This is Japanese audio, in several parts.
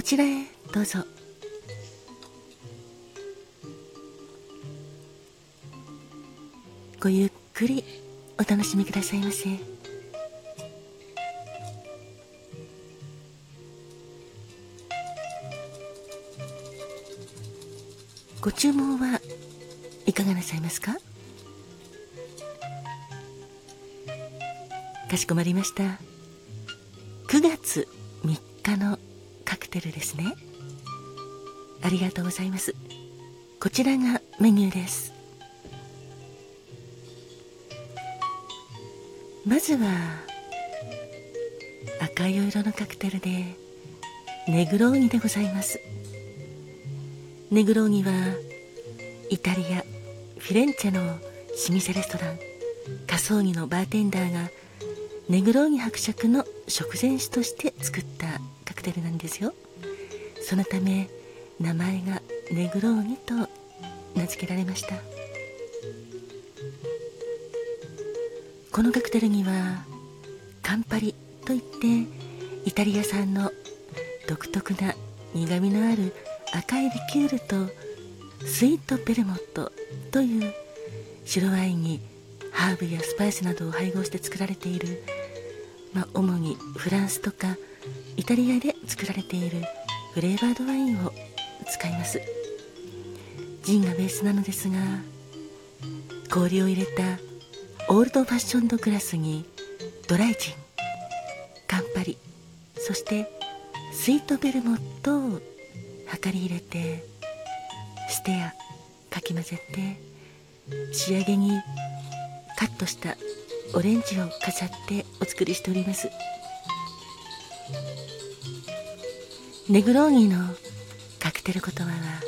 こちらへどうぞ。ごゆっくりお楽しみくださいませ。ご注文はいかがなさいますか？かしこまりました。9月3日のテルですね。ありがとうございます。こちらがメニューです。まずは赤い色のカクテルでネグローニでございます。ネグローニはイタリアフィレンチェの老舗レストラン。カソーニのバーテンダーがネグローニ伯爵の食前酒として作ったクテルなんですよ。そのため名前がネグローニと名付けられました。このカクテルにはカンパリといってイタリア産の独特な苦みのある赤いリキュールとスイートベルモットという白ワインにハーブやスパイスなどを配合して作られている、まあ、主にフランスとかイタリアで作られているフレーバードワインを使います。ジンがベースなのですが氷を入れたオールドファッションドグラスにドライジンカンパリそしてスイートベルモットを量り入れてステアかき混ぜて仕上げにカットしたオレンジを飾ってお作りしております。ネグローニのカクテル言葉は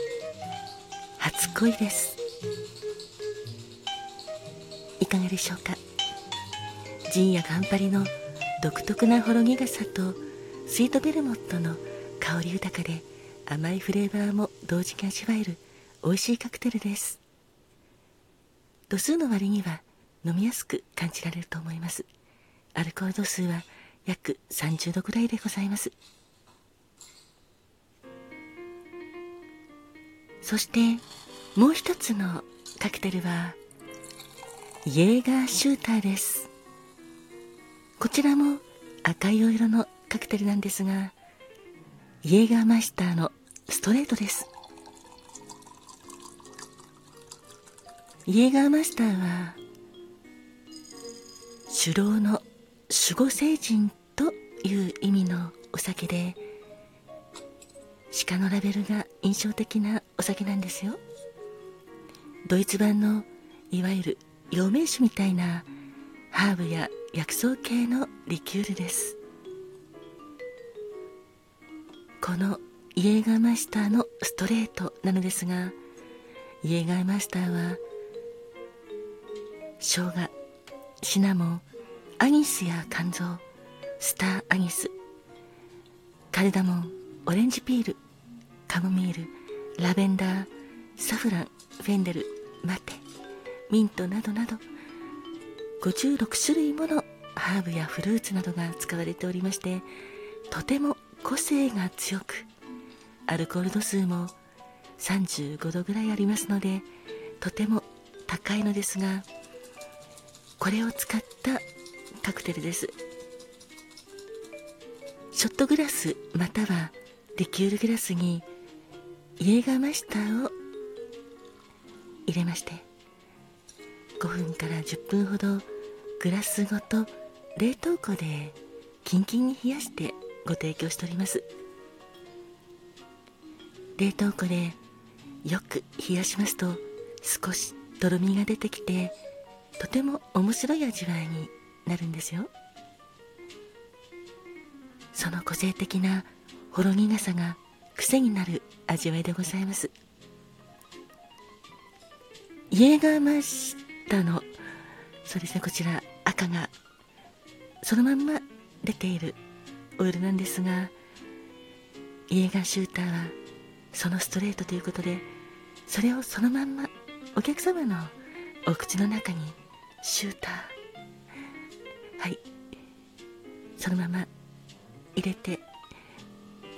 初恋です。いかがでしょうか？ジンやカンパリの独特なほろ苦さとスイートベルモットの香り豊かで甘いフレーバーも同時に味わえる美味しいカクテルです。度数の割には飲みやすく感じられると思います。アルコール度数は約30度くらいでございます。そしてもう一つのカクテルはイエーガーシューターです。こちらも赤いお色のカクテルなんですがイエーガーマイスターのストレートです。イエーガーマスターは狩猟の守護聖人という意味のお酒で鹿のラベルが印象的なお酒なんですよ。ドイツ版のいわゆる陽明酒みたいなハーブや薬草系のリキュールです。このイエーガーマスターのストレートなのですがイエーガーマスターは生姜シナモンアニスや肝臓スターアニスカルダモンオレンジピールカモミールラベンダーサフランフェンデルマテミントなどなど56種類ものハーブやフルーツなどが使われておりましてとても個性が強くアルコール度数も35度ぐらいありますのでとても高いのですがこれを使ったカクテルです。ショットグラスまたはリキュールグラスにイエーガーマスターを入れまして5分から10分ほどグラスごと冷凍庫でキンキンに冷やしてご提供しております。冷凍庫でよく冷やしますと少しとろみが出てきてとても面白い味わいになるんですよ。その個性的なほろ苦さが癖になる味わいでございます。イエーガーマスターの。そうですねこちら赤がそのまんま出ているオイルなんですがイエガーシューターはそのストレートということでそれをそのまんまお客様のお口の中にシューターはい。そのまま入れて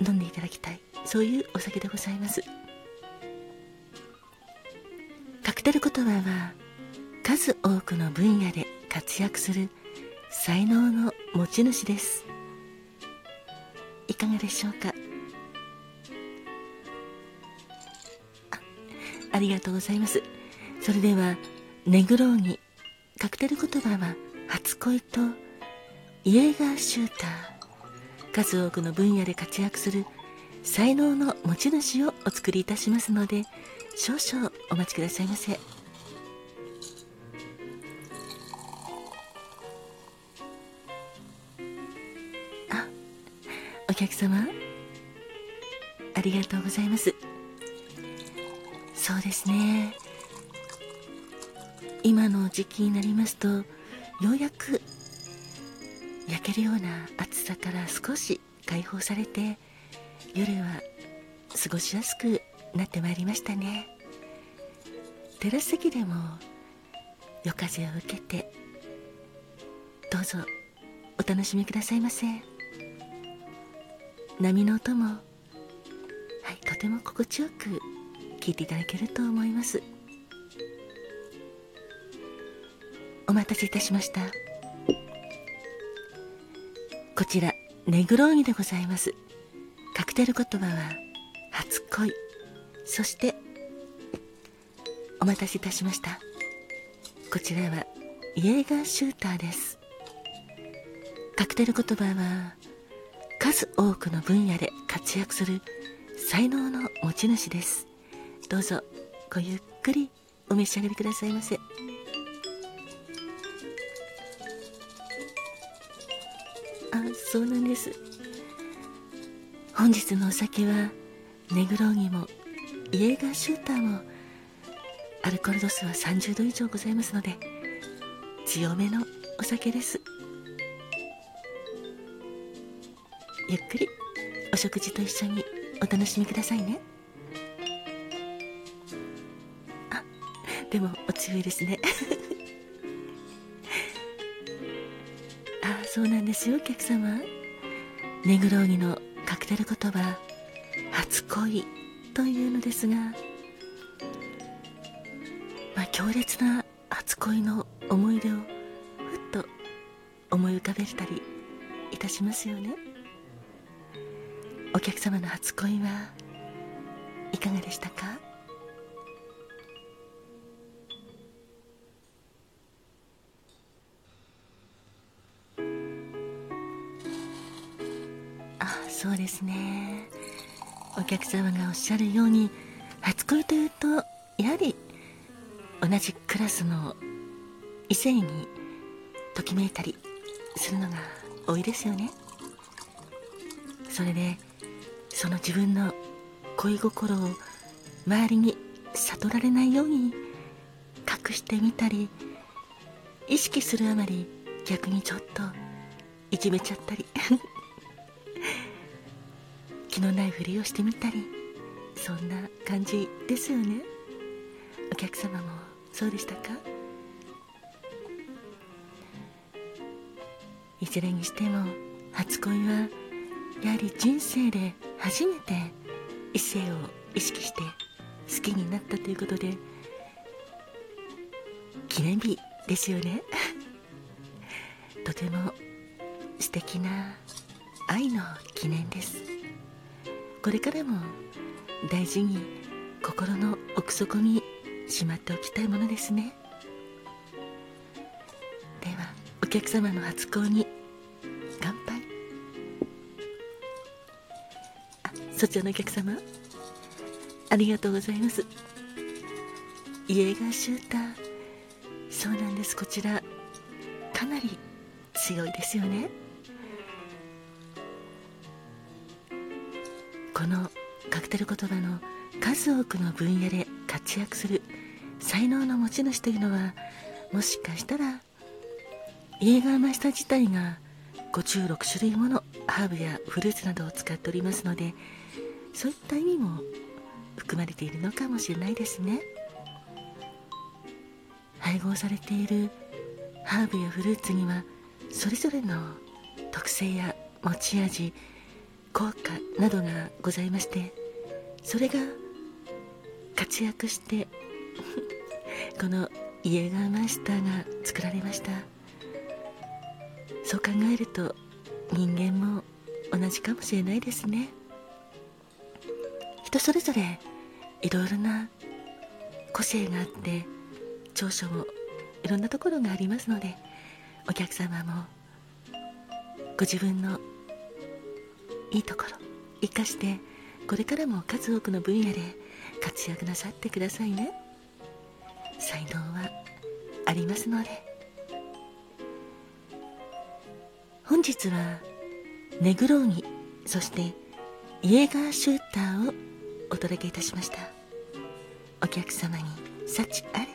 飲んでいただきたい。そういうお酒でございます。カクテル言葉は数多くの分野で活躍する才能の持ち主です。いかがでしょうか？あありがとうございます。それではネグローニカクテル言葉は初恋とイエーガーシューター。数多くの分野で活躍する才能の持ち主をお作りいたしますので少々お待ちくださいませ。あお客様。ありがとうございます。そうですね。今の時期になりますとようやく焼けるような暑さから少し解放されて夜は過ごしやすくなってまいりましたね。テラス席でも夜風を受けてどうぞお楽しみくださいませ。波の音もはいとても心地よく聞いていただけると思います。お待たせいたしました。こちらネグローニでございます。カクテル言葉は初恋。そしてお待たせいたしました。こちらはイエーガーシューターです。カクテル言葉は数多くの分野で活躍する才能の持ち主です。どうぞごゆっくりお召し上がりくださいませ。そうなんです。本日のお酒はネグローニもイエーガーシューターもアルコール度数は30度以上ございますので強めのお酒です。ゆっくりお食事と一緒にお楽しみくださいね。あでもお強いですね。そうなんですよお客様。ネグローニのカクテル言葉初恋というのですがまあ強烈な初恋の思い出をふっと思い浮かべたりいたしますよね。お客様の初恋はいかがでしたか？そうですね。お客様がおっしゃるように初恋というとやはり同じクラスの異性にときめいたりするのが多いですよね。それでその自分の恋心を周りに悟られないように隠してみたり意識するあまり逆にちょっといじめちゃったり 気のないふりをしてみたりそんな感じですよね。お客様もそうでしたか？いずれにしても初恋はやはり人生で初めて異性を意識して好きになったということで記念日ですよね。とても素敵な愛の記念です。これからも大事に心の奥底にしまっておきたいものですね。ではお客様の初恋に乾杯。あそちらのお客様ありがとうございます。イエーガーシューター。そうなんです。こちらかなり強いですよね。このカクテル言葉の数多くの分野で活躍する才能の持ち主というのはもしかしたらイエーガーマスター自体が56種類ものハーブやフルーツなどを使っておりますのでそういった意味も含まれているのかもしれないですね。配合されているハーブやフルーツにはそれぞれの特性や持ち味効果などがございましてそれが活躍して このイエーガーマスターが作られました。そう考えると人間も同じかもしれないですね。人それぞれいろいろな個性があって長所もいろんなところがありますのでお客様もご自分のいいところ。生かしてこれからも数多くの分野で活躍なさってくださいね。才能はありますので。本日はネグローニそしてイエーガーシューターをお届けいたしました。お客様に幸あれ。